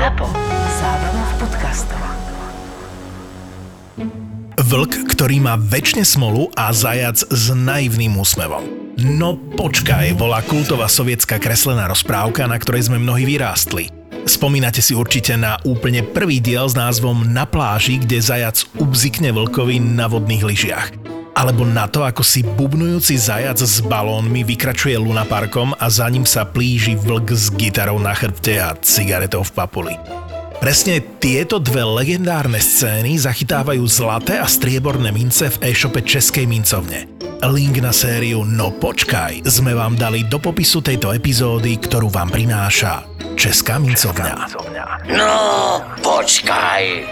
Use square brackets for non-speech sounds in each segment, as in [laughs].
ZAPO. Zábrná v podcastov. Vlk, ktorý má väčšine smolu a zajac s naivným úsmevom. No počkaj, volá kultová sovietská kreslená rozprávka, na ktorej sme mnohí vyrástli. Spomínate si určite na úplne prvý diel s názvom Na pláži, kde zajac ubzikne vlkovi na vodných lyžiach. Alebo na to, ako si bubnujúci zajac s balónmi vykračuje lunaparkom a za ním sa plíži vlk s gitarou na chrbte a cigaretou v papuli. Presne tieto dve legendárne scény zachytávajú zlaté a strieborné mince v e-shope Českej mincovne. Link na sériu No počkaj sme vám dali do popisu tejto epizódy, ktorú vám prináša Česká mincovňa. No, počkaj.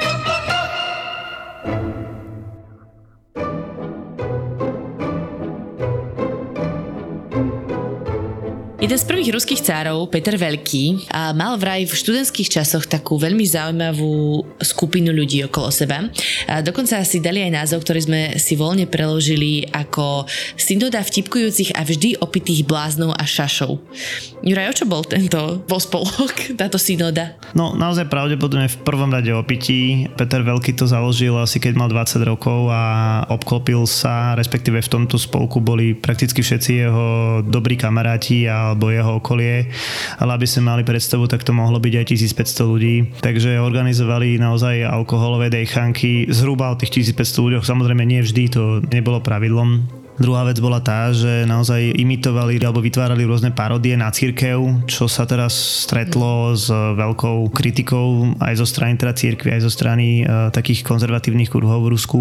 Jeden z prvých ruských cárov, Peter Veľký, mal vraj v študentských časoch takú veľmi zaujímavú skupinu ľudí okolo seba. A dokonca si dali aj názov, ktorý sme si voľne preložili ako synoda vtipkujúcich a vždy opitých bláznov a šašov. Juraj, o čo bol tento pospolok, [laughs] táto synoda? No naozaj pravdepodobne v prvom rade opití. Peter Veľký to založil asi keď mal 20 rokov a obklopil sa, respektíve v tomto spolku boli prakticky všetci jeho dobrí kamaráti a alebo jeho okolie, ale aby sme mali predstavu, tak to mohlo byť aj 1500 ľudí. Takže organizovali naozaj alkoholové dejchanky zhruba o tých 1500 ľuďoch. Samozrejme nie vždy, to nebolo pravidlom. Druhá vec bola tá, že naozaj imitovali alebo vytvárali rôzne parodie na církev, čo sa teraz stretlo s veľkou kritikou aj zo strany teda církvy, aj zo strany e, takých konzervatívnych kruhov v Rusku.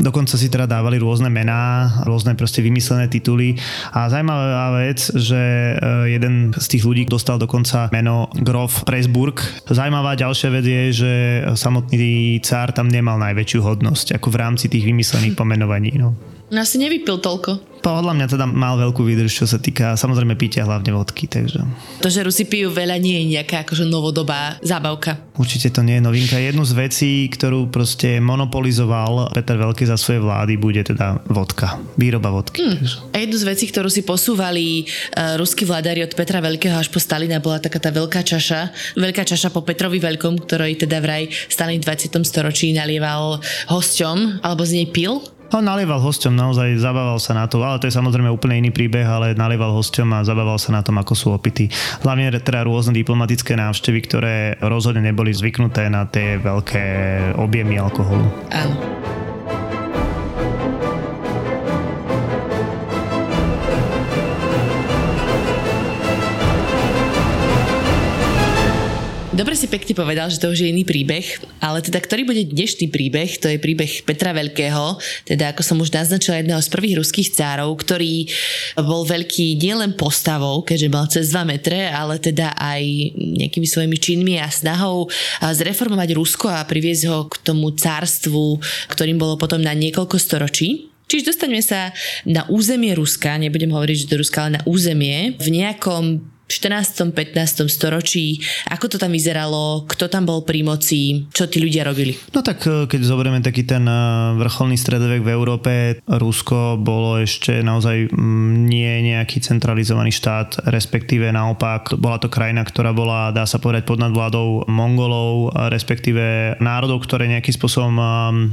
Dokonca si teda dávali rôzne mená, rôzne proste vymyslené tituly. A zaujímavá vec, že e, jeden z tých ľudí dostal dokonca meno Grof Presburg. Zaujímavá ďalšia vec je, že samotný cár tam nemal najväčšiu hodnosť, ako v rámci tých vymyslených pomenovaní. No. No asi nevypil toľko. Podľa mňa teda mal veľkú výdrž, čo sa týka samozrejme pitia hlavne vodky, takže... To, že Rusi pijú veľa, nie je nejaká akože novodobá zábavka. Určite to nie je novinka. Jednu z vecí, ktorú proste monopolizoval Peter Veľký za svoje vlády, bude teda vodka. Výroba vodky. Hmm. A jednu z vecí, ktorú si posúvali uh, ruskí vládári od Petra Veľkého až po Stalina, bola taká tá veľká čaša. Veľká čaša po Petrovi Veľkom, ktorej teda vraj Stalin v 20. storočí nalieval hosťom, alebo z nej pil on nalieval hosťom, naozaj zabával sa na to, ale to je samozrejme úplne iný príbeh, ale nalieval hosťom a zabával sa na tom, ako sú opity. Hlavne teda rôzne diplomatické návštevy, ktoré rozhodne neboli zvyknuté na tie veľké objemy alkoholu. Áno. Dobre si pekne povedal, že to už je iný príbeh, ale teda ktorý bude dnešný príbeh, to je príbeh Petra Veľkého, teda ako som už naznačila jedného z prvých ruských cárov, ktorý bol veľký nielen postavou, keďže mal cez 2 metre, ale teda aj nejakými svojimi činmi a snahou zreformovať Rusko a priviesť ho k tomu cárstvu, ktorým bolo potom na niekoľko storočí. Čiže dostaneme sa na územie Ruska, nebudem hovoriť, že do Ruska, ale na územie v nejakom 14. 15. storočí, ako to tam vyzeralo, kto tam bol pri moci, čo tí ľudia robili? No tak e, keď zoberieme taký ten e, vrcholný stredovek v Európe, Rusko bolo ešte naozaj nie nejaký centralizovaný štát, respektíve naopak bola to krajina, ktorá bola, dá sa povedať, pod nadvládou Mongolov, respektíve národov, ktoré nejakým spôsobom e,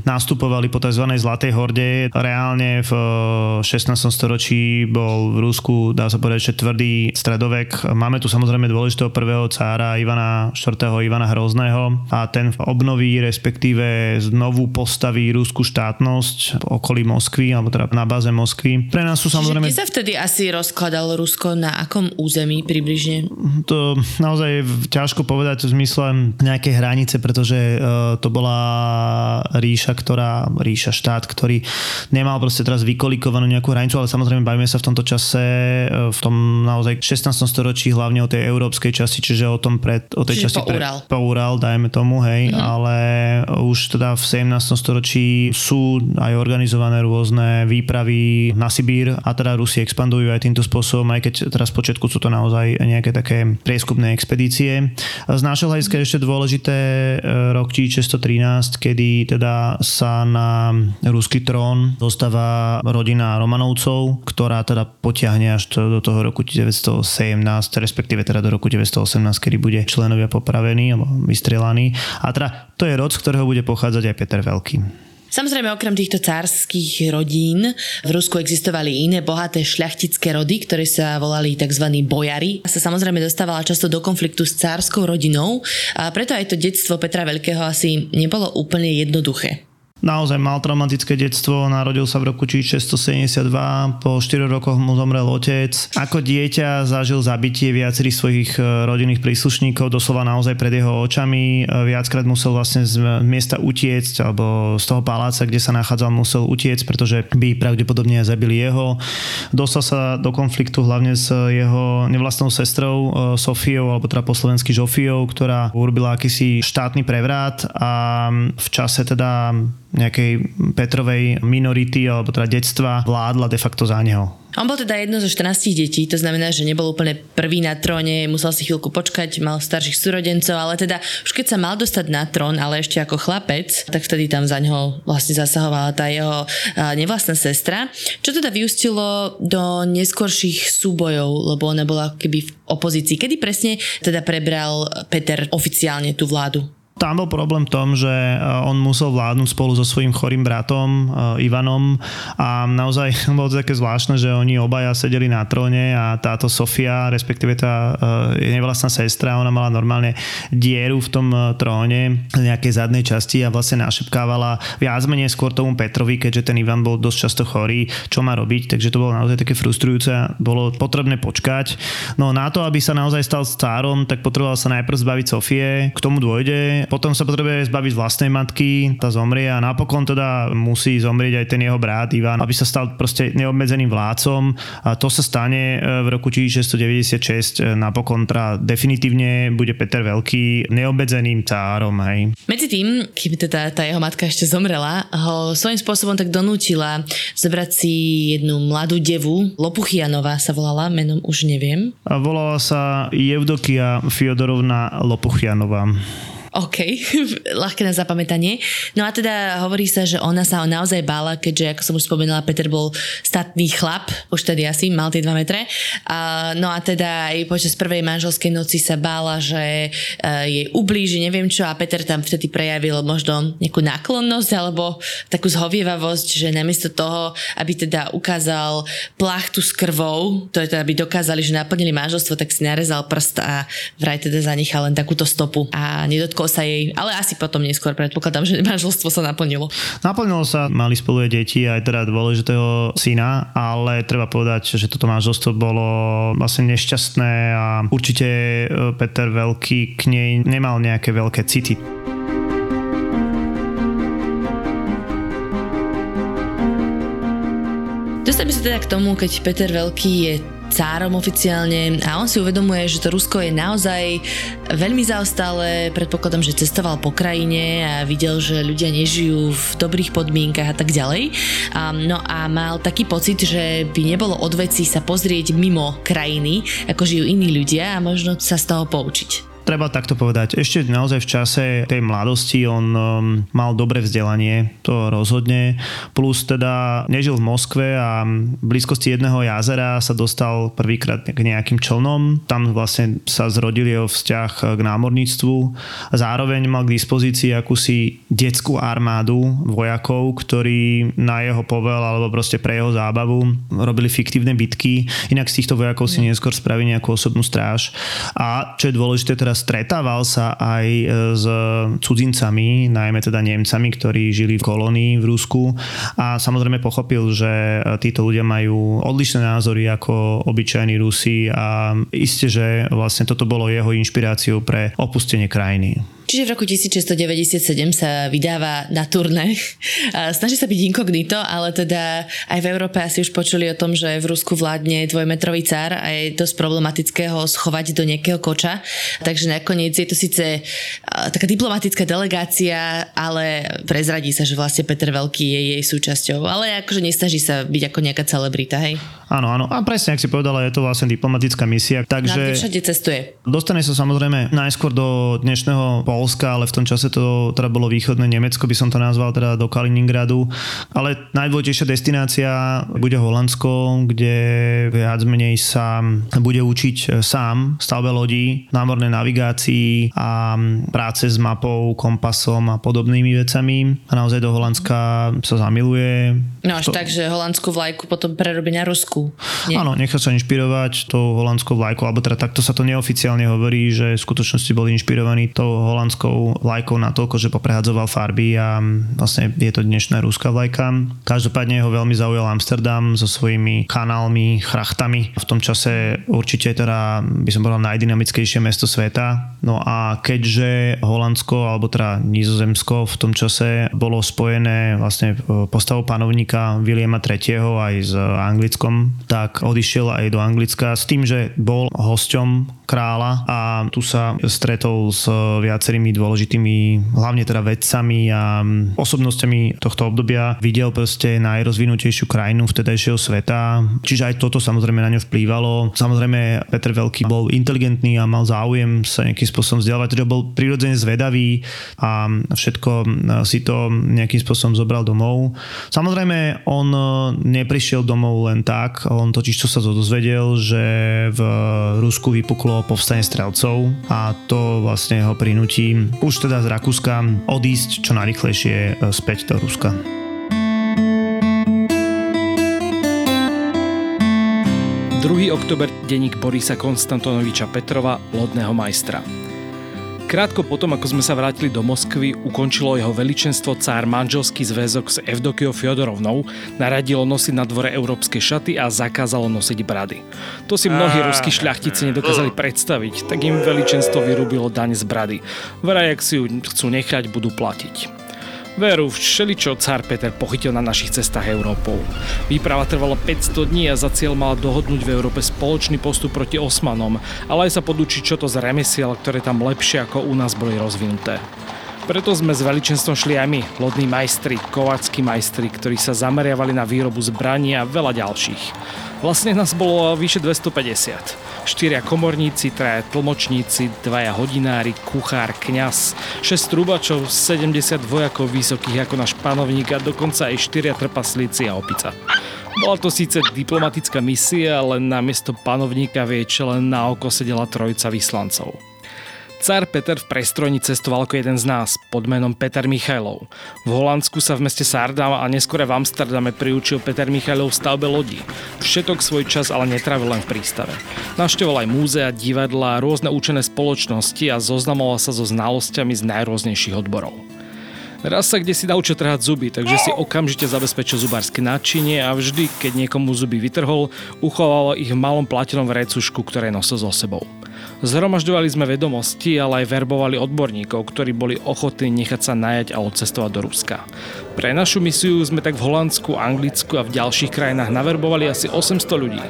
nastupovali po tzv. Zlatej horde. Reálne v 16. storočí bol v Rusku, dá sa povedať, že tvrdý stredovek, Máme tu samozrejme dôležitého prvého cára Ivana IV. Ivana Hrozného a ten obnoví, respektíve znovu postaví rúskú štátnosť okolí Moskvy, alebo teda na báze Moskvy. Pre nás sú samozrejme... Čiže sa vtedy asi rozkladalo Rusko, na akom území približne? To naozaj je ťažko povedať v zmysle nejakej hranice, pretože uh, to bola ríša, ktorá, ríša, štát, ktorý nemal proste teraz vykolikovanú nejakú hranicu, ale samozrejme bavíme sa v tomto čase, uh, v tom naozaj 16. storočí storočí, hlavne o tej európskej časti, čiže o tom pred, o tej čiže časti po Ural. po Ural, dajme tomu, hej, mm-hmm. ale už teda v 17. storočí sú aj organizované rôzne výpravy na Sibír a teda Rusi expandujú aj týmto spôsobom, aj keď teraz počiatku sú to naozaj nejaké také prieskupné expedície. Z nášho hľadiska je ešte dôležité e, rok 1613, kedy teda sa na ruský trón dostáva rodina Romanovcov, ktorá teda potiahne až do toho roku 1917 respektíve teda do roku 918, kedy bude členovia popravení alebo vystrelaní. A teda to je rod, z ktorého bude pochádzať aj Peter Veľký. Samozrejme, okrem týchto cárskych rodín v Rusku existovali iné bohaté šľachtické rody, ktoré sa volali tzv. bojary. A sa samozrejme dostávala často do konfliktu s cárskou rodinou a preto aj to detstvo Petra Veľkého asi nebolo úplne jednoduché naozaj mal traumatické detstvo, narodil sa v roku 1672, po 4 rokoch mu zomrel otec. Ako dieťa zažil zabitie viacerých svojich e, rodinných príslušníkov, doslova naozaj pred jeho očami. E, viackrát musel vlastne z miesta utiecť, alebo z toho paláca, kde sa nachádzal, musel utiecť, pretože by pravdepodobne zabili jeho. Dostal sa do konfliktu hlavne s jeho nevlastnou sestrou e, Sofiou, alebo teda po slovensky Žofiou, ktorá urobila akýsi štátny prevrat a v čase teda nejakej Petrovej minority alebo teda detstva vládla de facto za neho. On bol teda jedno zo 14 detí, to znamená, že nebol úplne prvý na tróne, musel si chvíľku počkať, mal starších súrodencov, ale teda už keď sa mal dostať na trón, ale ešte ako chlapec, tak vtedy tam za ňoho vlastne zasahovala tá jeho nevlastná sestra, čo teda vyústilo do neskorších súbojov, lebo ona bola keby v opozícii. Kedy presne teda prebral Peter oficiálne tú vládu? Tam bol problém v tom, že e, on musel vládnuť spolu so svojím chorým bratom e, Ivanom. A naozaj [laughs] bolo to také zvláštne, že oni obaja sedeli na tróne a táto Sofia, respektíve tá je nevlastná sestra, ona mala normálne dieru v tom e, tróne nejakej zadnej časti a vlastne našepkávala viac menej skôr tomu Petrovi, keďže ten Ivan bol dosť často chorý, čo má robiť, takže to bolo naozaj také frustrujúce a bolo potrebné počkať. No na to, aby sa naozaj stal stárom, tak potreboval sa najprv zbaviť Sofie, k tomu dôjde, potom sa potrebuje zbaviť vlastnej matky, tá zomrie a napokon teda musí zomrieť aj ten jeho brat Ivan, aby sa stal proste neobmedzeným vládcom. A to sa stane e, v roku 1696 e, napokon teda definitívne bude Peter Veľký neobmedzeným cárom. Hej. Medzi tým, kým teda tá jeho matka ešte zomrela, ho svojím spôsobom tak donútila zobrať si jednu mladú devu, Lopuchianová sa volala, menom už neviem. A volala sa Jevdokia Fiodorovna Lopuchianová. OK, [laughs] ľahké na zapamätanie. No a teda hovorí sa, že ona sa naozaj bála, keďže, ako som už spomenula, Peter bol statný chlap, už tedy asi mal tie 2 metre. A, no a teda aj počas prvej manželskej noci sa bála, že uh, jej ublíži, neviem čo, a Peter tam vtedy prejavil možno nejakú náklonnosť alebo takú zhovievavosť, že namiesto toho, aby teda ukázal plachtu s krvou, to je teda, aby dokázali, že naplnili manželstvo, tak si narezal prst a vraj teda zanechal len takúto stopu a nedotkol dotkol sa jej, ale asi potom neskôr predpokladám, že manželstvo sa naplnilo. Naplnilo sa, mali spolu aj deti, aj teda dôležitého syna, ale treba povedať, že toto manželstvo bolo vlastne nešťastné a určite e, Peter Veľký k nej nemal nejaké veľké city. Dostaneme sa teda k tomu, keď Peter Veľký je cárom oficiálne a on si uvedomuje, že to Rusko je naozaj veľmi zaostalé. Predpokladám, že cestoval po krajine a videl, že ľudia nežijú v dobrých podmienkach a tak ďalej. A, no a mal taký pocit, že by nebolo odveci sa pozrieť mimo krajiny, ako žijú iní ľudia a možno sa z toho poučiť treba takto povedať. Ešte naozaj v čase tej mladosti on um, mal dobré vzdelanie, to rozhodne. Plus teda nežil v Moskve a v blízkosti jedného jazera sa dostal prvýkrát k nejakým člnom. Tam vlastne sa zrodil jeho vzťah k námorníctvu. Zároveň mal k dispozícii akúsi detskú armádu vojakov, ktorí na jeho povel alebo proste pre jeho zábavu robili fiktívne bitky. Inak z týchto vojakov si neskôr spravili nejakú osobnú stráž. A čo je dôležité teraz stretával sa aj e, s cudzincami, najmä teda Nemcami, ktorí žili v kolónii v Rusku a samozrejme pochopil, že e, títo ľudia majú odlišné názory ako obyčajní Rusi a isté, že vlastne toto bolo jeho inšpiráciou pre opustenie krajiny. Čiže v roku 1697 sa vydáva na turné. Snaží sa byť inkognito, ale teda aj v Európe asi už počuli o tom, že v Rusku vládne dvojmetrový cár a je dosť problematické ho schovať do nejakého koča. Takže nakoniec je to síce taká diplomatická delegácia, ale prezradí sa, že vlastne Peter Veľký je jej súčasťou. Ale akože nesnaží sa byť ako nejaká celebrita, hej? Áno, áno. A presne, ak si povedala, je to vlastne diplomatická misia. Takže... Všade cestuje. Dostane sa samozrejme najskôr do dnešného Polska, ale v tom čase to teda bolo východné Nemecko, by som to nazval, teda do Kaliningradu. Ale najdôležitejšia destinácia bude Holandsko, kde viac menej sa bude učiť sám stavbe lodí, námornej navigácii a práce s mapou, kompasom a podobnými vecami. A naozaj do Holandska sa zamiluje. No až To- tak, že holandskú vlajku potom prerobí na Rusku. Nie? Áno, nechá sa inšpirovať tou holandskou vlajkou, alebo teda takto sa to neoficiálne hovorí, že v skutočnosti bol inšpirovaný tou holandskou vlajkou na toľko, že poprehadzoval farby a vlastne je to dnešná ruská vlajka. Každopádne ho veľmi zaujal Amsterdam so svojimi kanálmi, chrachtami. V tom čase určite teda by som povedal najdynamickejšie mesto sveta. No a keďže Holandsko, alebo teda Nizozemsko v tom čase bolo spojené vlastne postavou panovníka Williama III. aj s Anglickom, tak odišiel aj do Anglicka s tým, že bol hosťom kráľa a tu sa stretol s viacerými dôležitými, hlavne teda vedcami a osobnosťami tohto obdobia. Videl proste najrozvinutejšiu krajinu vtedajšieho sveta, čiže aj toto samozrejme na ňo vplývalo. Samozrejme Peter Veľký bol inteligentný a mal záujem sa nejakým spôsobom vzdelávať, teda bol prirodzene zvedavý a všetko si to nejakým spôsobom zobral domov. Samozrejme on neprišiel domov len tak, on totiž čo sa dozvedel, že v Rusku vypuklo povstanie strelcov a to vlastne ho prinúti už teda z Rakúska odísť čo najrychlejšie e, späť do Ruska. Druhý oktober denník Borisa Konstantonoviča Petrova, lodného majstra. Krátko potom, ako sme sa vrátili do Moskvy, ukončilo jeho veličenstvo cár manželský zväzok s Evdokiou Fjodorovnou, naradilo nosiť na dvore európske šaty a zakázalo nosiť brady. To si mnohí ruskí šľachtici nedokázali predstaviť, tak im veličenstvo vyrúbilo daň z brady. Vraj, ak si ju chcú nechať, budú platiť. Veru, všeličo cár Peter pochytil na našich cestách Európou. Výprava trvala 500 dní a za cieľ mala dohodnúť v Európe spoločný postup proti Osmanom, ale aj sa podučiť čo to z remesiel, ktoré tam lepšie ako u nás boli rozvinuté. Preto sme s veličenstvom šli aj my, lodní majstri, kovácky majstri, ktorí sa zameriavali na výrobu zbraní a veľa ďalších. Vlastne nás bolo vyše 250. Štyria komorníci, traja tlmočníci, dvaja hodinári, kuchár, kňaz, 6 trubačov, 70 vojakov vysokých ako náš panovník a dokonca aj štyria trpaslíci a opica. Bola to síce diplomatická misia, ale namiesto panovníka v jej čele na oko sedela trojica vyslancov. Cár Peter v prestrojni cestoval ako jeden z nás, pod menom Peter Michailov. V Holandsku sa v meste Sardam a neskôr v Amsterdame priučil Peter Michailov v stavbe lodí. Všetok svoj čas ale netrávil len v prístave. Navštevoval aj múzea, divadla, rôzne učené spoločnosti a zoznamoval sa so znalosťami z najrôznejších odborov. Raz sa kde si naučil trhať zuby, takže si okamžite zabezpečil zubárske náčinie a vždy, keď niekomu zuby vytrhol, uchovával ich v malom platenom vrecušku, ktoré nosil so sebou. Zhromažďovali sme vedomosti, ale aj verbovali odborníkov, ktorí boli ochotní nechať sa najať a odcestovať do Ruska. Pre našu misiu sme tak v Holandsku, Anglicku a v ďalších krajinách naverbovali asi 800 ľudí.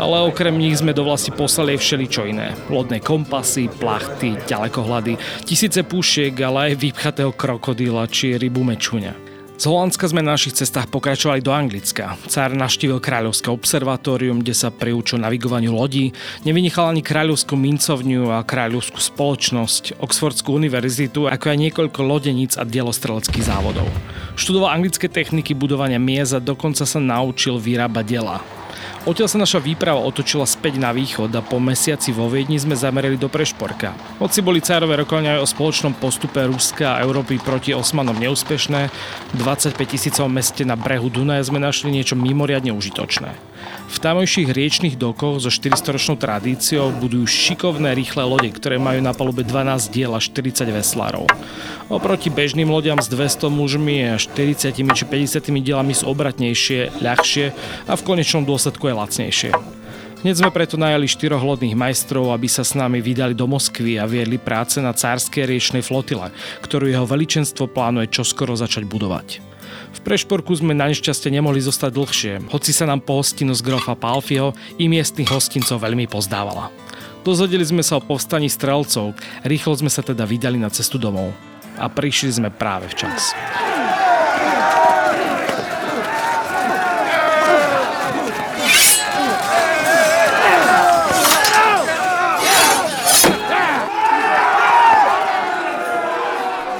Ale okrem nich sme do vlasti poslali aj všeličo iné. Lodné kompasy, plachty, ďalekohľady, tisíce púšiek, ale aj vypchatého krokodíla či rybu mečuňa. Z Holandska sme na našich cestách pokračovali do Anglicka. Cár naštívil kráľovské observatórium, kde sa priučil navigovaniu lodí, nevynechal ani kráľovskú mincovňu a kráľovskú spoločnosť, Oxfordskú univerzitu, ako aj niekoľko lodeníc a dielostreleckých závodov. Študoval anglické techniky budovania miez a dokonca sa naučil vyrábať diela. Odtiaľ sa naša výprava otočila späť na východ a po mesiaci vo Viedni sme zamerali do Prešporka. Hoci boli cárové rokovania aj o spoločnom postupe Ruska a Európy proti Osmanom neúspešné, v 25 tisícovom meste na brehu Dunaja sme našli niečo mimoriadne užitočné. V tamojších riečných dokoch so 400-ročnou tradíciou budujú šikovné rýchle lode, ktoré majú na palube 12 diel a 40 veslárov. Oproti bežným lodiam s 200 mužmi a 40 či 50 dielami sú obratnejšie, ľahšie a v konečnom dôsledku aj lacnejšie. Hneď sme preto najali štyroch lodných majstrov, aby sa s nami vydali do Moskvy a viedli práce na cárskej riečnej flotile, ktorú jeho veličenstvo plánuje čoskoro začať budovať. V Prešporku sme na nešťastie nemohli zostať dlhšie, hoci sa nám pohostinnosť grofa Palfieho i miestnych hostincov veľmi pozdávala. Dozvedeli sme sa o povstaní strelcov, rýchlo sme sa teda vydali na cestu domov. A prišli sme práve včas.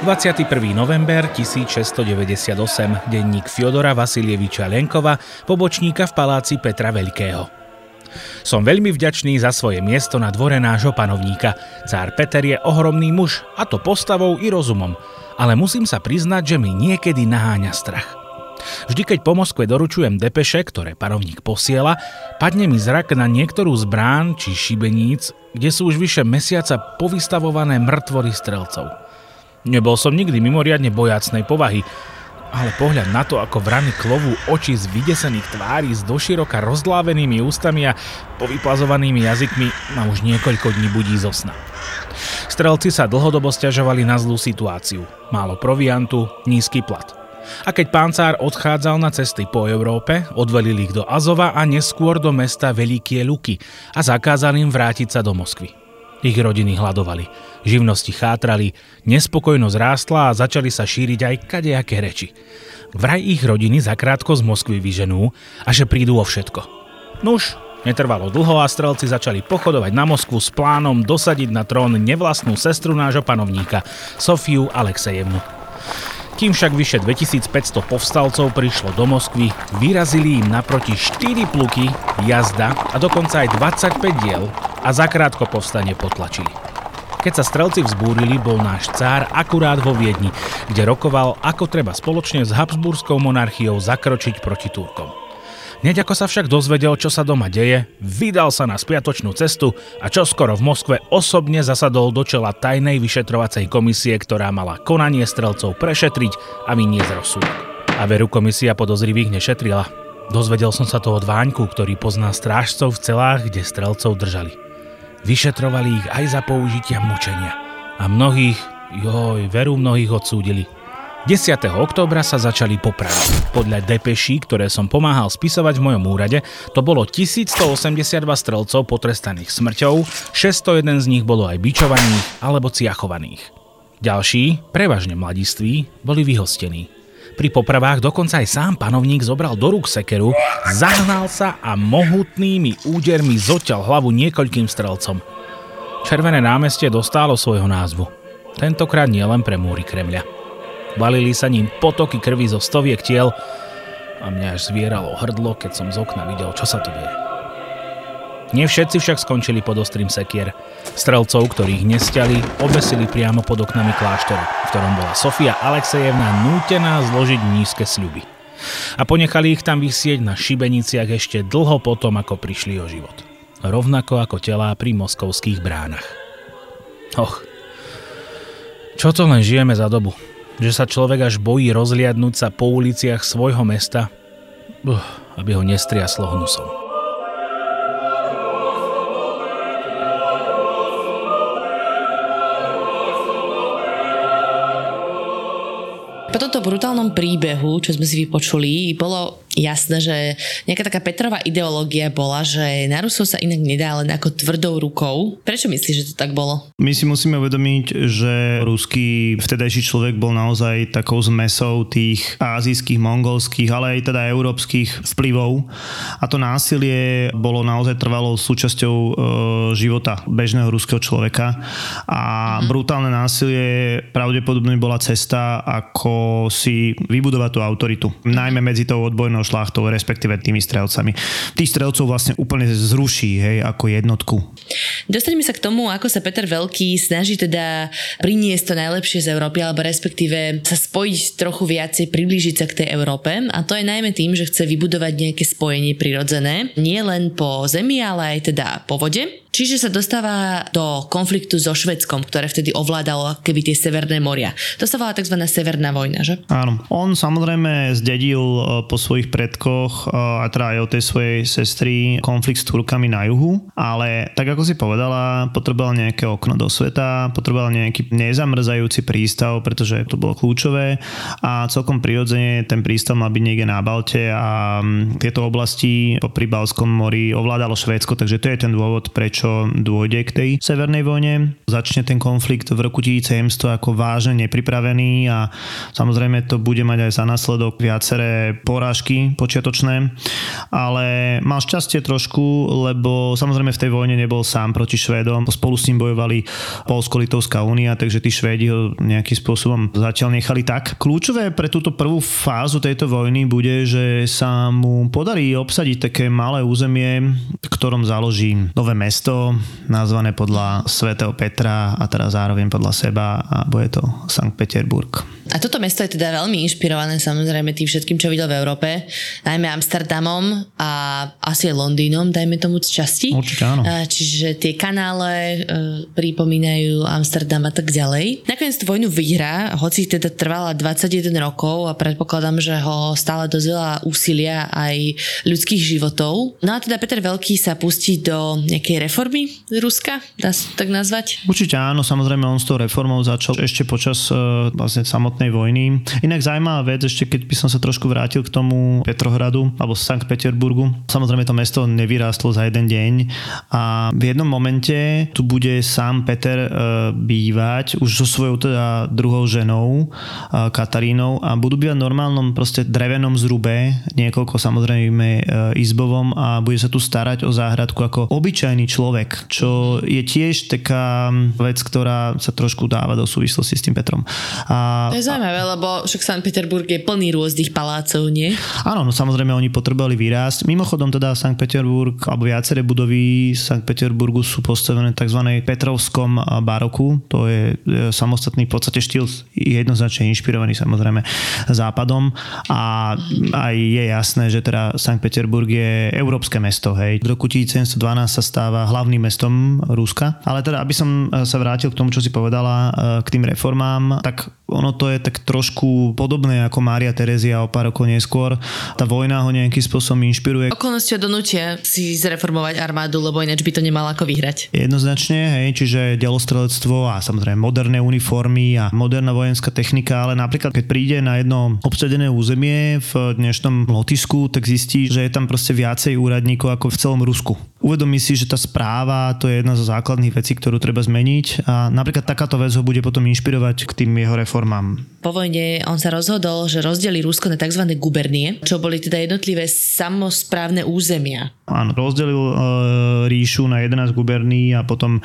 21. november 1698, denník Fyodora Vasilieviča Lenkova, pobočníka v paláci Petra Veľkého. Som veľmi vďačný za svoje miesto na dvore nášho panovníka. Cár Peter je ohromný muž, a to postavou i rozumom, ale musím sa priznať, že mi niekedy naháňa strach. Vždy, keď po Moskve doručujem depeše, ktoré panovník posiela, padne mi zrak na niektorú z brán či šibeníc, kde sú už vyše mesiaca povystavované mŕtvory strelcov. Nebol som nikdy mimoriadne bojácnej povahy, ale pohľad na to, ako vrany klovú oči z vydesených tvári s doširoka rozdlávenými ústami a povyplazovanými jazykmi ma už niekoľko dní budí zo sna. Strelci sa dlhodobo stiažovali na zlú situáciu. Málo proviantu, nízky plat. A keď pán cár odchádzal na cesty po Európe, odvelili ich do Azova a neskôr do mesta Velikie Luky a zakázali im vrátiť sa do Moskvy. Ich rodiny hľadovali, živnosti chátrali, nespokojnosť rástla a začali sa šíriť aj kadejaké reči. Vraj ich rodiny zakrátko z Moskvy vyženú a že prídu o všetko. Nuž, netrvalo dlho a strelci začali pochodovať na Moskvu s plánom dosadiť na trón nevlastnú sestru nášho panovníka, Sofiu Alexejevnu. Kým však vyše 2500 povstalcov prišlo do Moskvy, vyrazili im naproti 4 pluky, jazda a dokonca aj 25 diel a zakrátko povstanie potlačili. Keď sa strelci vzbúrili, bol náš cár akurát vo Viedni, kde rokoval, ako treba spoločne s Habsburskou monarchiou zakročiť proti Turkom. Hneď ako sa však dozvedel, čo sa doma deje, vydal sa na spiatočnú cestu a čoskoro v Moskve osobne zasadol do čela tajnej vyšetrovacej komisie, ktorá mala konanie strelcov prešetriť a vyniesť rozsudok. A veru komisia podozrivých nešetrila. Dozvedel som sa to od Váňku, ktorý pozná strážcov v celách, kde strelcov držali. Vyšetrovali ich aj za použitia mučenia. A mnohých, joj, veru mnohých odsúdili. 10. októbra sa začali popravy. Podľa depeší, ktoré som pomáhal spisovať v mojom úrade, to bolo 1182 strelcov potrestaných smrťou, 601 z nich bolo aj bičovaných alebo ciachovaných. Ďalší, prevažne mladiství, boli vyhostení. Pri popravách dokonca aj sám panovník zobral do rúk sekeru, zahnal sa a mohutnými údermi zoťal hlavu niekoľkým strelcom. Červené námestie dostalo svojho názvu. Tentokrát nie len pre múry Kremľa. Valili sa ním potoky krvi zo stoviek tiel a mňa až zvieralo hrdlo, keď som z okna videl, čo sa tu deje. Nie všetci však skončili pod ostrým sekier. Strelcov, ktorých nestiali, obesili priamo pod oknami kláštora, v ktorom bola Sofia Alexejevna nútená zložiť nízke sľuby. A ponechali ich tam vysieť na šibeniciach ešte dlho potom, ako prišli o život. Rovnako ako telá pri moskovských bránach. Och, čo to len žijeme za dobu? Že sa človek až bojí rozliadnúť sa po uliciach svojho mesta, aby ho nestriaslo hnusom. Po tomto brutálnom príbehu, čo sme si vypočuli, bolo jasné, že nejaká taká Petrová ideológia bola, že na Rusov sa inak nedá len ako tvrdou rukou. Prečo myslíš, že to tak bolo? My si musíme uvedomiť, že ruský vtedajší človek bol naozaj takou zmesou tých azijských, mongolských, ale aj teda európskych vplyvov. A to násilie bolo naozaj trvalo súčasťou e, života bežného ruského človeka. A mm. brutálne násilie pravdepodobne bola cesta, ako si vybudovať tú autoritu. Najmä medzi tou odbojnou štátnou šlachtou, respektíve tými strelcami. Tých strelcov vlastne úplne zruší hej, ako jednotku. Dostaňme sa k tomu, ako sa Peter Veľký snaží teda priniesť to najlepšie z Európy, alebo respektíve sa spojiť trochu viacej, priblížiť sa k tej Európe. A to je najmä tým, že chce vybudovať nejaké spojenie prirodzené, nie len po zemi, ale aj teda po vode. Čiže sa dostáva do konfliktu so Švedskom, ktoré vtedy ovládalo keby tie severné moria. To sa volá tzv. severná vojna, že? Áno. On samozrejme zdedil e, po svojich predkoch e, a teda aj od tej svojej sestry konflikt s Turkami na juhu, ale tak ako si povedala, potreboval nejaké okno do sveta, potreboval nejaký nezamrzajúci prístav, pretože to bolo kľúčové a celkom prirodzene ten prístav mal byť niekde na Balte a tieto oblasti po Balskom mori ovládalo Švédsko, takže to je ten dôvod, prečo čo dôjde k tej severnej vojne. Začne ten konflikt v roku 1700 ako vážne nepripravený a samozrejme to bude mať aj za následok viaceré porážky počiatočné, ale mal šťastie trošku, lebo samozrejme v tej vojne nebol sám proti Švédom. Spolu s ním bojovali Polsko-Litovská únia, takže tí Švédi ho nejakým spôsobom zatiaľ nechali tak. Kľúčové pre túto prvú fázu tejto vojny bude, že sa mu podarí obsadiť také malé územie, v ktorom založí nové mesto, nazvané podľa svätého Petra a teraz zároveň podľa seba a bude to Sankt Peterburg. A toto mesto je teda veľmi inšpirované samozrejme tým všetkým, čo videl v Európe, najmä Amsterdamom a asi aj Londýnom, dajme tomu z časti. Určite áno. Čiže tie kanále e, pripomínajú Amsterdam a tak ďalej. Nakoniec tú vojnu vyhrá, hoci teda trvala 21 rokov a predpokladám, že ho stále dosť veľa úsilia aj ľudských životov. No a teda Peter Veľký sa pustí do nejakej reformy Ruska, dá sa tak nazvať? Určite áno, samozrejme on s tou reformou začal ešte počas uh, vlastne samotnej vojny. Inak zaujímavá vec, ešte keď by som sa trošku vrátil k tomu Petrohradu alebo Sankt Peterburgu. Samozrejme to mesto nevyrástlo za jeden deň a v jednom momente tu bude sám Peter uh, bývať už so svojou teda druhou ženou uh, Katarínou a budú bývať v normálnom proste drevenom zrube, niekoľko samozrejme uh, izbovom a bude sa tu starať o záhradku ako obyčajný človek, čo je tiež taká vec, ktorá sa trošku dáva do súvislosti s tým Petrom. A, to je zaujímavé, lebo však Sankt Peterburg je plný rôznych palácov, nie? Áno, no samozrejme oni potrebovali vyrásť. Mimochodom teda Sankt Peterburg alebo viaceré budovy Sankt Peterburgu sú postavené v tzv. Petrovskom baroku. To je samostatný v podstate štýl jednoznačne inšpirovaný samozrejme západom a aj je jasné, že teda Sankt Peterburg je európske mesto. Hej. V roku 1712 sa stáva hlavným mestom Ruska. Ale teda, aby som sa vrátil k tomu, čo si povedala, k tým reformám, tak ono to je tak trošku podobné ako Mária Terezia o pár rokov neskôr. Tá vojna ho nejakým spôsobom inšpiruje. Okolnosti ho donútia si zreformovať armádu, lebo ináč by to nemal ako vyhrať. Jednoznačne, hej, čiže delostrelectvo a samozrejme moderné uniformy a moderná vojenská technika, ale napríklad keď príde na jedno obsadené územie v dnešnom Lotisku, tak zistí, že je tam proste viacej úradníkov ako v celom Rusku. Uvedomí si, že tá správa to je jedna zo základných vecí, ktorú treba zmeniť a napríklad takáto vec ho bude potom inšpirovať k tým jeho reformám. Po vojne on sa rozhodol, že rozdeli Rusko na tzv. gubernie, čo boli teda jednotlivé samozprávne územia. Áno, rozdelil e, ríšu na 11 guberní a potom e,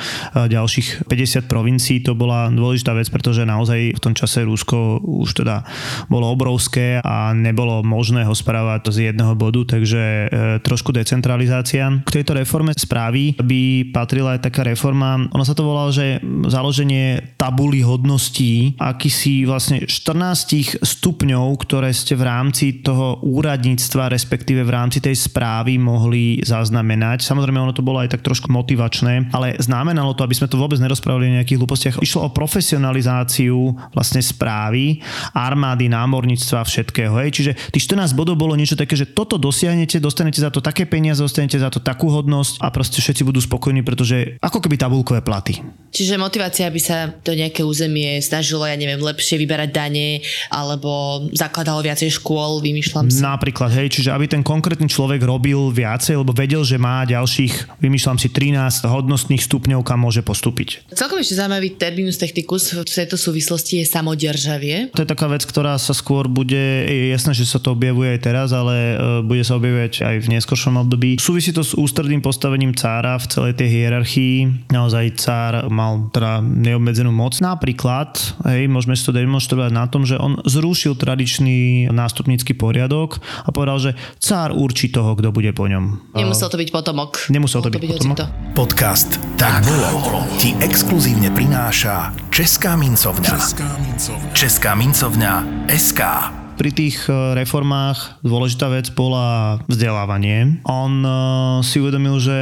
ďalších 50 provincií. To bola dôležitá vec, pretože naozaj v tom čase Rusko už teda bolo obrovské a nebolo možné ho správať z jedného bodu, takže e, trošku decentralizácia. K tejto reforme správy by patrila aj taká reforma, ono sa to volalo, že založenie tabuly hodností, akýsi vlastne 14 stupňov, ktoré ste v rámci toho úradníctva, respektíve v rámci tej správy mohli zaznamenať. Samozrejme, ono to bolo aj tak trošku motivačné, ale znamenalo to, aby sme to vôbec nerozprávali o nejakých hlúpostiach. Išlo o profesionalizáciu vlastne správy, armády, námorníctva, všetkého. Hej. Čiže tých 14 bodov bolo niečo také, že toto dosiahnete, dostanete za to také peniaze, dostanete za to takú hodnosť a proste všetci budú spokojní, pretože ako keby tabulkové platy. Čiže motivácia, aby sa to nejaké územie snažilo, ja neviem, lepšie vyberať dane alebo zakladalo viacej škôl, vymýšľam si. Napríklad, hej, čiže aby ten konkrétny človek robil viacej, lebo vedel, že má ďalších, vymýšľam si 13 hodnostných stupňov, kam môže postúpiť. Celkom ešte zaujímavý terminus technicus v tejto súvislosti je samodržavie. To je taká vec, ktorá sa skôr bude, je jasné, že sa to objavuje aj teraz, ale e, bude sa objavovať aj v neskôršom období. Súvisí to s ústredným postavením cára v celej tej hierarchii. Naozaj cár mal teda neobmedzenú moc. Napríklad, hej, môžeme si to demonstrovať na tom, že on zrušil tradičný nástupnícky poriadok a povedal, že cár určí toho, kto bude po ňom. Nemusel to byť potomok. Nemusel to byť, byť potomok. Podcast Tak bolo ti exkluzívne prináša Česká mincovňa. Česká mincovňa. Česká mincovňa SK pri tých e, reformách dôležitá vec bola vzdelávanie. On e, si uvedomil, že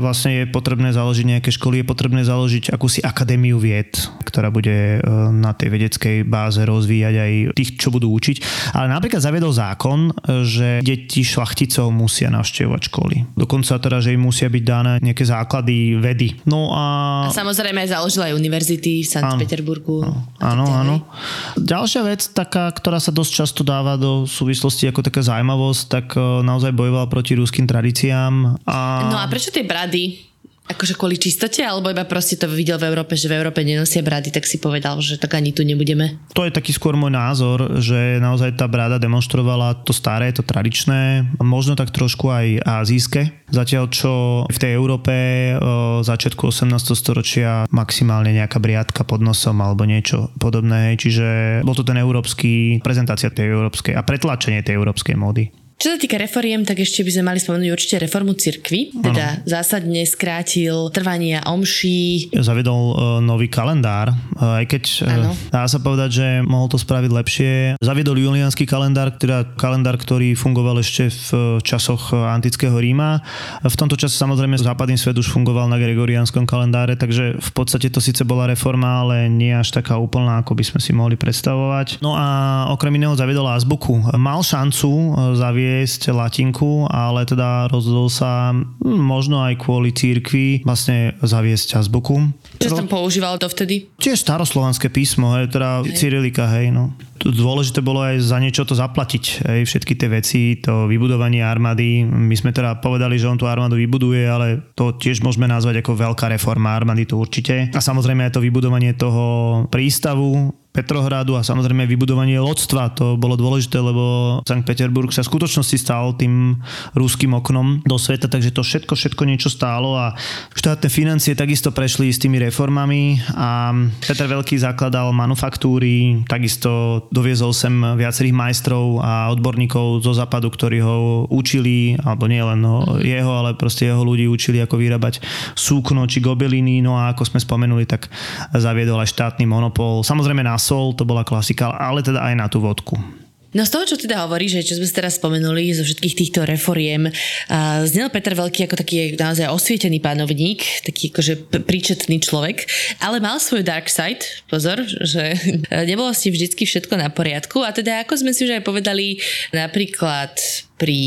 vlastne je potrebné založiť nejaké školy, je potrebné založiť akúsi akadémiu vied, ktorá bude e, na tej vedeckej báze rozvíjať aj tých, čo budú učiť. Ale napríklad zaviedol zákon, že deti šlachticov musia navštevovať školy. Dokonca teda, že im musia byť dané nejaké základy vedy. No a... a samozrejme založil aj univerzity v Sankt Peterburgu. Áno, áno. Ďalšia vec, taká, ktorá sa dosť často to dáva do súvislosti ako taká zaujímavosť, tak e, naozaj bojoval proti ruským tradíciám. A... No a prečo tie brady? Akože kvôli čistote, alebo iba proste to videl v Európe, že v Európe nenosia brady, tak si povedal, že tak ani tu nebudeme. To je taký skôr môj názor, že naozaj tá brada demonstrovala to staré, to tradičné, možno tak trošku aj azijské. Zatiaľ čo v tej Európe o začiatku 18. storočia maximálne nejaká briadka pod nosom alebo niečo podobné. Čiže bol to ten európsky, prezentácia tej európskej a pretlačenie tej európskej módy. Čo sa týka reforiem, tak ešte by sme mali spomenúť určite reformu cirkvy, teda ano. zásadne skrátil trvania omší. Zavedol uh, nový kalendár, uh, aj keď uh, dá sa povedať, že mohol to spraviť lepšie. Zaviedol julianský kalendár, teda kalendár, ktorý fungoval ešte v časoch antického Ríma. V tomto čase samozrejme západný svet už fungoval na gregorianskom kalendáre, takže v podstate to síce bola reforma, ale nie až taká úplná, ako by sme si mohli predstavovať. No a okrem iného zaviedol azbuku. Mal šancu zavieť zaviesť latinku, ale teda rozhodol sa hm, možno aj kvôli církvi vlastne zaviesť azbuku. Čo tam používal to vtedy? Tiež staroslovanské písmo, hej, teda hej. Cyrilika, hej, no. Dôležité bolo aj za niečo to zaplatiť, hej, všetky tie veci, to vybudovanie armády. My sme teda povedali, že on tú armádu vybuduje, ale to tiež môžeme nazvať ako veľká reforma armády, to určite. A samozrejme aj to vybudovanie toho prístavu, Petrohradu a samozrejme vybudovanie lodstva. To bolo dôležité, lebo Sankt Peterburg sa v skutočnosti stal tým ruským oknom do sveta, takže to všetko, všetko niečo stálo a štátne financie takisto prešli s tými reformami a Peter Veľký zakladal manufaktúry, takisto doviezol sem viacerých majstrov a odborníkov zo západu, ktorí ho učili, alebo nie len ho, jeho, ale proste jeho ľudí učili, ako vyrábať súkno či gobeliny, no a ako sme spomenuli, tak zaviedol aj štátny monopol. Samozrejme nás sol, to bola klasika, ale teda aj na tú vodku. No z toho, čo teda hovorí, že čo sme si teraz spomenuli zo všetkých týchto reforiem, uh, znel Peter Veľký ako taký naozaj osvietený pánovník, taký akože príčetný človek, ale mal svoj dark side, pozor, že [laughs] nebolo s ním vždycky všetko na poriadku a teda ako sme si už aj povedali, napríklad pri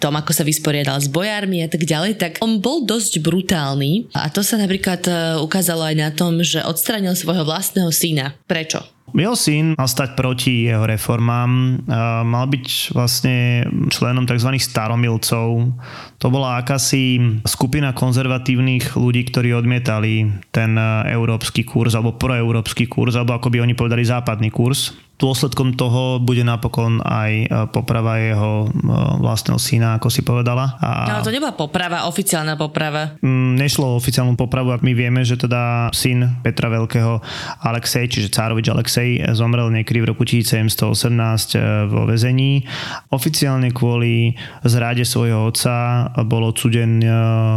tom, ako sa vysporiadal s bojármi a tak ďalej, tak on bol dosť brutálny a to sa napríklad ukázalo aj na tom, že odstranil svojho vlastného syna. Prečo? Jeho syn mal stať proti jeho reformám, mal byť vlastne členom tzv. staromilcov. To bola akási skupina konzervatívnych ľudí, ktorí odmietali ten európsky kurz alebo proeurópsky kurz, alebo ako by oni povedali západný kurz dôsledkom toho bude napokon aj e, poprava jeho e, vlastného syna, ako si povedala. A... Ale to nebola poprava, oficiálna poprava. Mm, nešlo o oficiálnu popravu, ak my vieme, že teda syn Petra Veľkého Alexej, čiže Cárovič Alexej, zomrel niekedy v roku 1718 e, vo vezení. Oficiálne kvôli zráde svojho otca bol odsuden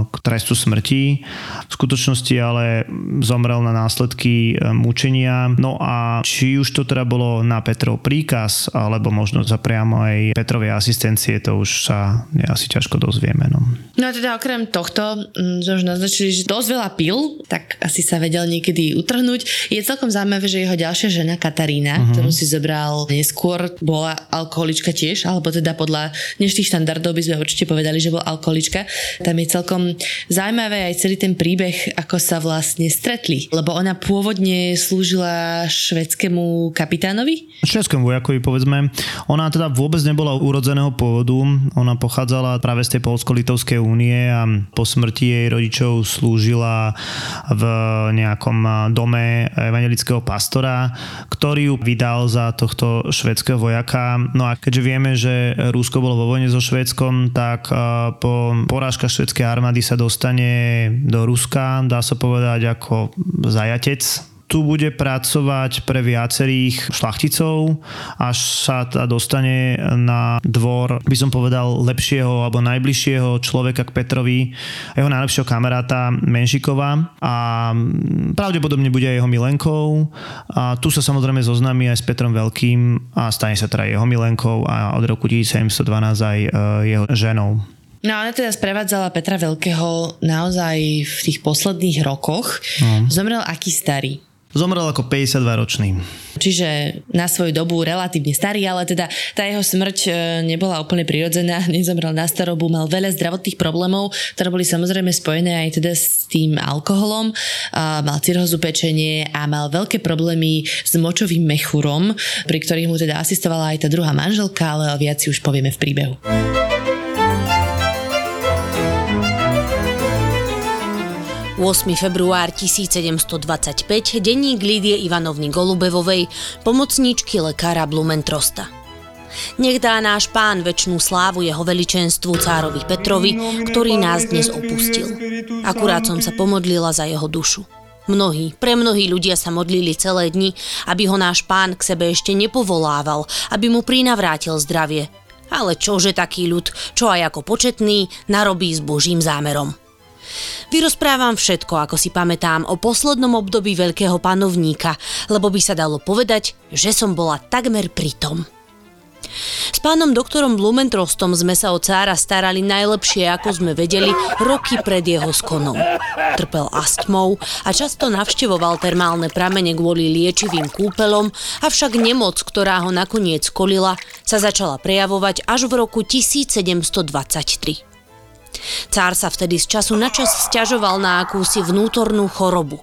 k trestu smrti. V skutočnosti ale zomrel na následky mučenia. No a či už to teda bolo na na Petrov príkaz, alebo možno za priamo aj Petrovej asistencie, to už sa asi ťažko dozvieme. No. no a teda okrem tohto, mm, že už naznačili, že dosť veľa pil, tak asi sa vedel niekedy utrhnúť. Je celkom zaujímavé, že jeho ďalšia žena Katarína, uh-huh. ktorú si zobral neskôr, bola alkoholička tiež, alebo teda podľa dnešných štandardov by sme určite povedali, že bol alkoholička. Tam je celkom zaujímavé aj celý ten príbeh, ako sa vlastne stretli, lebo ona pôvodne slúžila švedskému kapitánovi, Českom vojakovi povedzme, ona teda vôbec nebola urodzeného pôvodu, ona pochádzala práve z tej Polsko-Litovskej únie a po smrti jej rodičov slúžila v nejakom dome evangelického pastora, ktorý ju vydal za tohto švedského vojaka. No a keďže vieme, že Rusko bolo vo vojne so Švedskom, tak po porážka švedskej armády sa dostane do Ruska, dá sa povedať ako zajatec tu bude pracovať pre viacerých šlachticov, až sa teda dostane na dvor, by som povedal, lepšieho alebo najbližšieho človeka k Petrovi, jeho najlepšieho kamaráta Menšikova a pravdepodobne bude aj jeho milenkou a tu sa samozrejme zoznámi aj s Petrom Veľkým a stane sa teda jeho milenkou a od roku 1712 aj e, jeho ženou. No ona teda sprevádzala Petra Veľkého naozaj v tých posledných rokoch. No. Zomrel aký starý? Zomrel ako 52-ročný. Čiže na svoju dobu relatívne starý, ale teda tá jeho smrť e, nebola úplne prirodzená, [laughs] nezomrel na starobu, mal veľa zdravotných problémov, ktoré boli samozrejme spojené aj teda s tým alkoholom, mal cirhozu pečenie a mal veľké problémy s močovým mechurom, pri ktorých mu teda asistovala aj tá druhá manželka, ale viac si už povieme v príbehu. 8. február 1725, denník Lídie Ivanovny Golubevovej, pomocníčky lekára Blumentrosta. Nech dá náš pán väčšnú slávu jeho veličenstvu cárovi Petrovi, ktorý nás dnes opustil. Akurát som sa pomodlila za jeho dušu. Mnohí, pre mnohí ľudia sa modlili celé dni, aby ho náš pán k sebe ešte nepovolával, aby mu prinavrátil zdravie. Ale čože taký ľud, čo aj ako početný, narobí s Božím zámerom. Vyrozprávam všetko, ako si pamätám o poslednom období veľkého panovníka, lebo by sa dalo povedať, že som bola takmer pritom. S pánom doktorom Blumentrostom sme sa o cára starali najlepšie, ako sme vedeli, roky pred jeho skonom. Trpel astmou a často navštevoval termálne pramene kvôli liečivým kúpelom, avšak nemoc, ktorá ho nakoniec kolila, sa začala prejavovať až v roku 1723. Cár sa vtedy z času na čas stiažoval na akúsi vnútornú chorobu.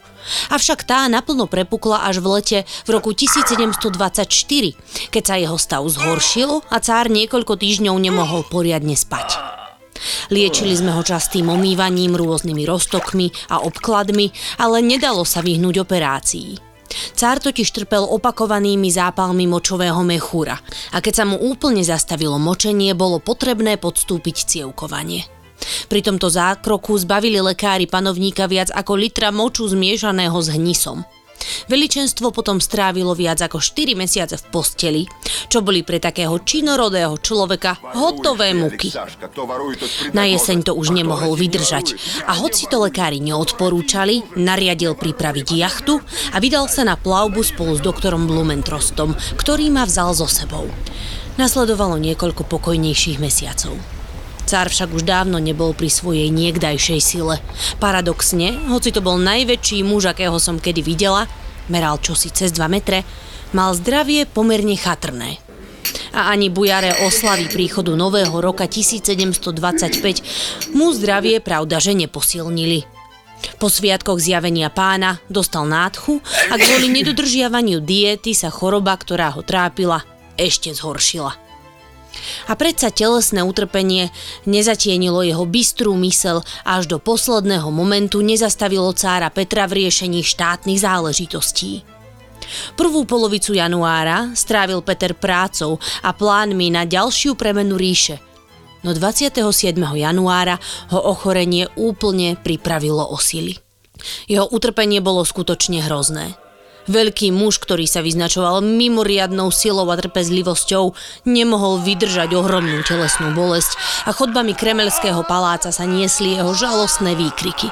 Avšak tá naplno prepukla až v lete v roku 1724, keď sa jeho stav zhoršil a cár niekoľko týždňov nemohol poriadne spať. Liečili sme ho častým omývaním, rôznymi roztokmi a obkladmi, ale nedalo sa vyhnúť operácii. Cár totiž trpel opakovanými zápalmi močového mechúra a keď sa mu úplne zastavilo močenie, bolo potrebné podstúpiť cievkovanie. Pri tomto zákroku zbavili lekári panovníka viac ako litra moču zmiešaného s hnisom. Veličenstvo potom strávilo viac ako 4 mesiace v posteli, čo boli pre takého činorodého človeka hotové muky. Na jeseň to už nemohol vydržať a hoci to lekári neodporúčali, nariadil pripraviť jachtu a vydal sa na plavbu spolu s doktorom Blumentrostom, ktorý ma vzal so sebou. Nasledovalo niekoľko pokojnejších mesiacov. Cár však už dávno nebol pri svojej niekdajšej sile. Paradoxne, hoci to bol najväčší muž, akého som kedy videla, meral čosi cez 2 metre, mal zdravie pomerne chatrné. A ani bujare oslavy príchodu nového roka 1725 mu zdravie pravda, že neposilnili. Po sviatkoch zjavenia pána dostal nádchu a kvôli nedodržiavaniu diety sa choroba, ktorá ho trápila, ešte zhoršila. A predsa telesné utrpenie nezatienilo jeho bystrú mysel a až do posledného momentu nezastavilo cára Petra v riešení štátnych záležitostí. Prvú polovicu januára strávil Peter prácou a plánmi na ďalšiu premenu ríše. No 27. januára ho ochorenie úplne pripravilo o sily. Jeho utrpenie bolo skutočne hrozné. Veľký muž, ktorý sa vyznačoval mimoriadnou silou a trpezlivosťou, nemohol vydržať ohromnú telesnú bolesť a chodbami Kremelského paláca sa niesli jeho žalostné výkriky.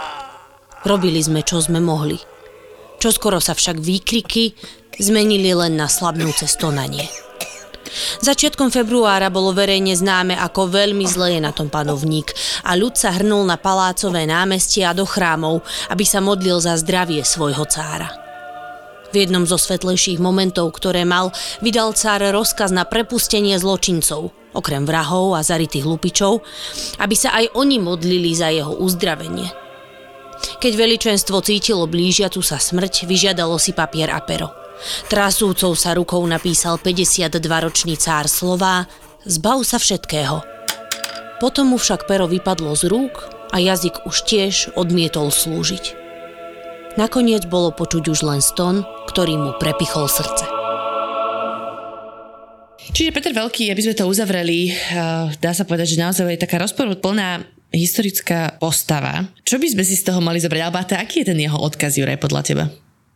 Robili sme, čo sme mohli. Čoskoro sa však výkriky zmenili len na slabnúce stonanie. Začiatkom februára bolo verejne známe, ako veľmi zle je na tom panovník a ľud sa hrnul na palácové námestie a do chrámov, aby sa modlil za zdravie svojho cára. V jednom zo svetlejších momentov, ktoré mal, vydal cár rozkaz na prepustenie zločincov, okrem vrahov a zaritých lupičov, aby sa aj oni modlili za jeho uzdravenie. Keď veličenstvo cítilo blížiacu sa smrť, vyžiadalo si papier a pero. Trasúcou sa rukou napísal 52-ročný cár slová Zbav sa všetkého. Potom mu však pero vypadlo z rúk a jazyk už tiež odmietol slúžiť. Nakoniec bolo počuť už len ston, ktorý mu prepichol srdce. Čiže Peter Veľký, aby sme to uzavreli, eh, dá sa povedať, že naozaj je taká rozporúplná historická postava. Čo by sme si z toho mali zobrať? Alebo aký je ten jeho odkaz, Juraj, podľa teba?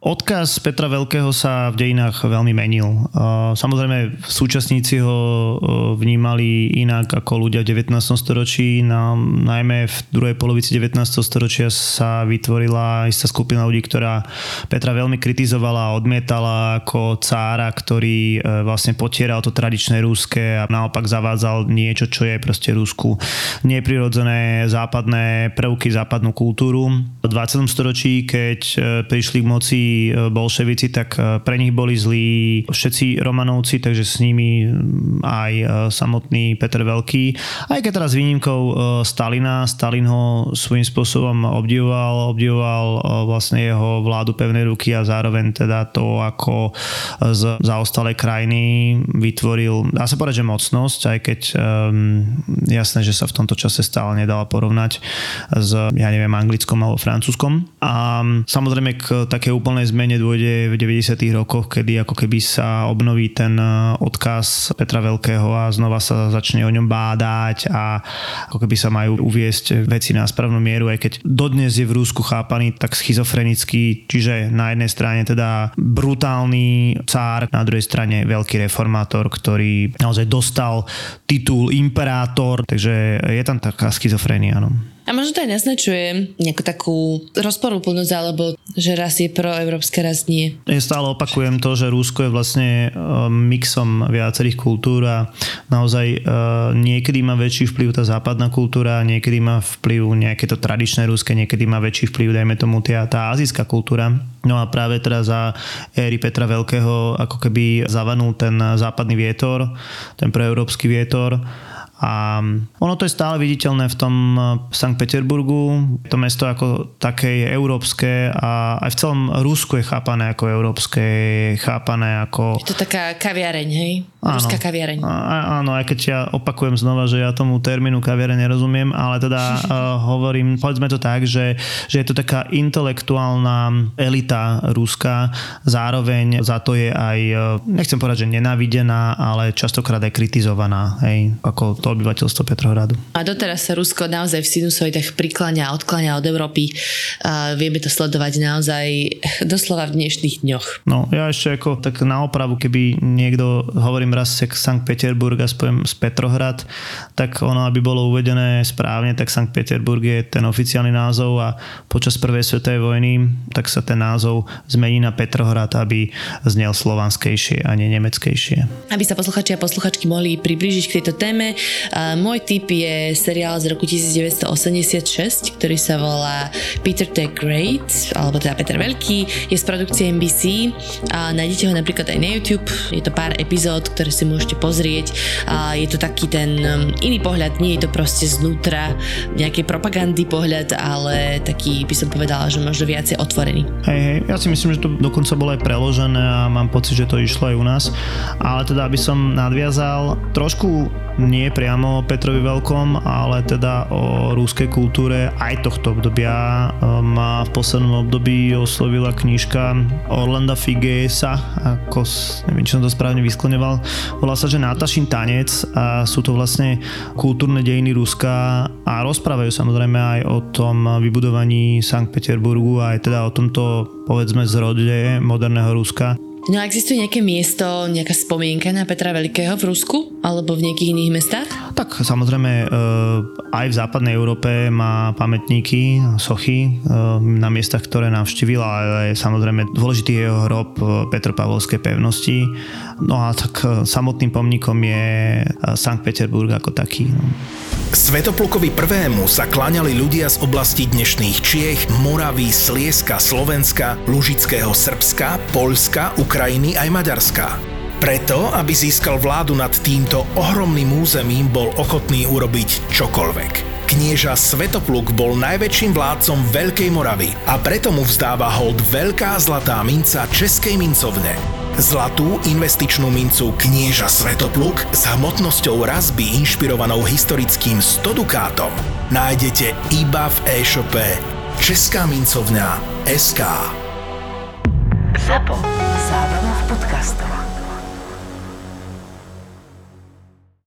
Odkaz Petra Veľkého sa v dejinách veľmi menil. Samozrejme, súčasníci ho vnímali inak ako ľudia v 19. storočí. Na, najmä v druhej polovici 19. storočia sa vytvorila istá skupina ľudí, ktorá Petra veľmi kritizovala a odmietala ako cára, ktorý e, vlastne potieral to tradičné rúske a naopak zavádzal niečo, čo je proste Rusku neprirodzené západné prvky, západnú kultúru. V 20. storočí, keď e, prišli k moci prišli e, bolševici, tak e, pre nich boli zlí všetci Romanovci, takže s nimi aj samotný Peter Veľký. Aj keď teraz výnimkou Stalina, Stalin ho svojím spôsobom obdivoval, obdivoval vlastne jeho vládu pevnej ruky a zároveň teda to, ako z zaostalej krajiny vytvoril, dá sa povedať, že mocnosť, aj keď um, jasné, že sa v tomto čase stále nedala porovnať s, ja neviem, anglickom alebo francúzskom. A samozrejme k takej úplnej zmene dôjde v 90. rokoch, kedy ako keby sa obnoví ten e, odkaz Petra Veľkého a znova sa začne o ňom bádať a ako keby sa majú uviesť veci na správnu mieru, aj keď dodnes je v Rúsku chápaný tak schizofrenický, čiže na jednej strane teda brutálny cár, na druhej strane veľký reformátor, ktorý naozaj dostal titul imperátor, takže je tam taká schizofrenia. No. A možno to aj naznačuje nejakú takú rozporúplnosť, alebo že raz je proeurópske, raz nie. Ja stále opakujem to, že Rúsko je vlastne e, mixom viacerých kultúr a naozaj e, niekedy má väčší vplyv tá západná kultúra, niekedy má vplyv nejaké to tradičné rúske, niekedy má väčší vplyv, dajme tomu, tá, tá azijská kultúra. No a práve teda za éry Petra Veľkého ako keby zavanul ten západný vietor, ten proeurópsky vietor a ono to je stále viditeľné v tom eh, Sankt Peterburgu. To mesto ako také je európske a aj v celom Rusku je chápané ako európske, je chápané ako... Je to taká kaviareň, hej? Áno, Ruská kaviareň. Á, áno, aj keď ja opakujem znova, že ja tomu termínu kaviareň nerozumiem, ale teda uh, [laughs] hovorím, povedzme to tak, že, že je to taká intelektuálna elita Ruska, zároveň za to je aj, eh, nechcem povedať, že nenávidená, ale častokrát aj kritizovaná, hej, ako to obyvateľstvo Petrohradu. A doteraz sa Rusko naozaj v sinusoidách prikláňa a odkláňa od Európy. A vieme to sledovať naozaj doslova v dnešných dňoch. No, ja ešte ako tak na opravu, keby niekto, hovorím raz Sankt Peterburg a spojím z Petrohrad, tak ono, aby bolo uvedené správne, tak Sankt Peterburg je ten oficiálny názov a počas prvej svetovej vojny tak sa ten názov zmení na Petrohrad, aby znel slovanskejšie a nie nemeckejšie. Aby sa posluchači a posluchačky mohli priblížiť k tejto téme, môj tip je seriál z roku 1986, ktorý sa volá Peter the Great, alebo teda Peter Veľký, je z produkcie NBC a nájdete ho napríklad aj na YouTube, je to pár epizód, ktoré si môžete pozrieť je to taký ten um, iný pohľad, nie je to proste znútra nejakej propagandy pohľad, ale taký by som povedala, že možno viacej otvorený. Hej, hej, ja si myslím, že to dokonca bolo aj preložené a mám pocit, že to išlo aj u nás, ale teda aby som nadviazal, trošku nie priamo o Petrovi Veľkom, ale teda o rúskej kultúre aj tohto obdobia. Ma v poslednom období oslovila knižka Orlanda Figesa, ako neviem, či som to správne vyskloneval. Volá sa, že Natašin tanec a sú to vlastne kultúrne dejiny Ruska a rozprávajú samozrejme aj o tom vybudovaní Sankt Peterburgu aj teda o tomto povedzme zrode moderného Ruska. No a existuje nejaké miesto, nejaká spomienka na Petra Veľkého v Rusku alebo v nejakých iných mestách? Tak samozrejme eh, aj v západnej Európe má pamätníky, sochy eh, na miestach, ktoré navštívil, ale samozrejme dôležitý je jeho hrob Petropavlovskej pevnosti. No a tak eh, samotným pomníkom je Sankt Peterburg ako taký. No. Svetoplukovi prvému sa kláňali ľudia z oblasti dnešných Čiech, Moravy, Slieska, Slovenska, Lužického Srbska, Poľska, Ukrajiny aj Maďarska. Preto, aby získal vládu nad týmto ohromným územím, bol ochotný urobiť čokoľvek. Knieža Svetopluk bol najväčším vládcom Veľkej Moravy a preto mu vzdáva hold veľká zlatá minca Českej mincovne. Zlatú investičnú mincu knieža Svetopluk s hmotnosťou razby inšpirovanou historickým 100 dukátom nájdete iba v e-shope Česká mincovňa SK. Zapo. Zábrná v podcastovách.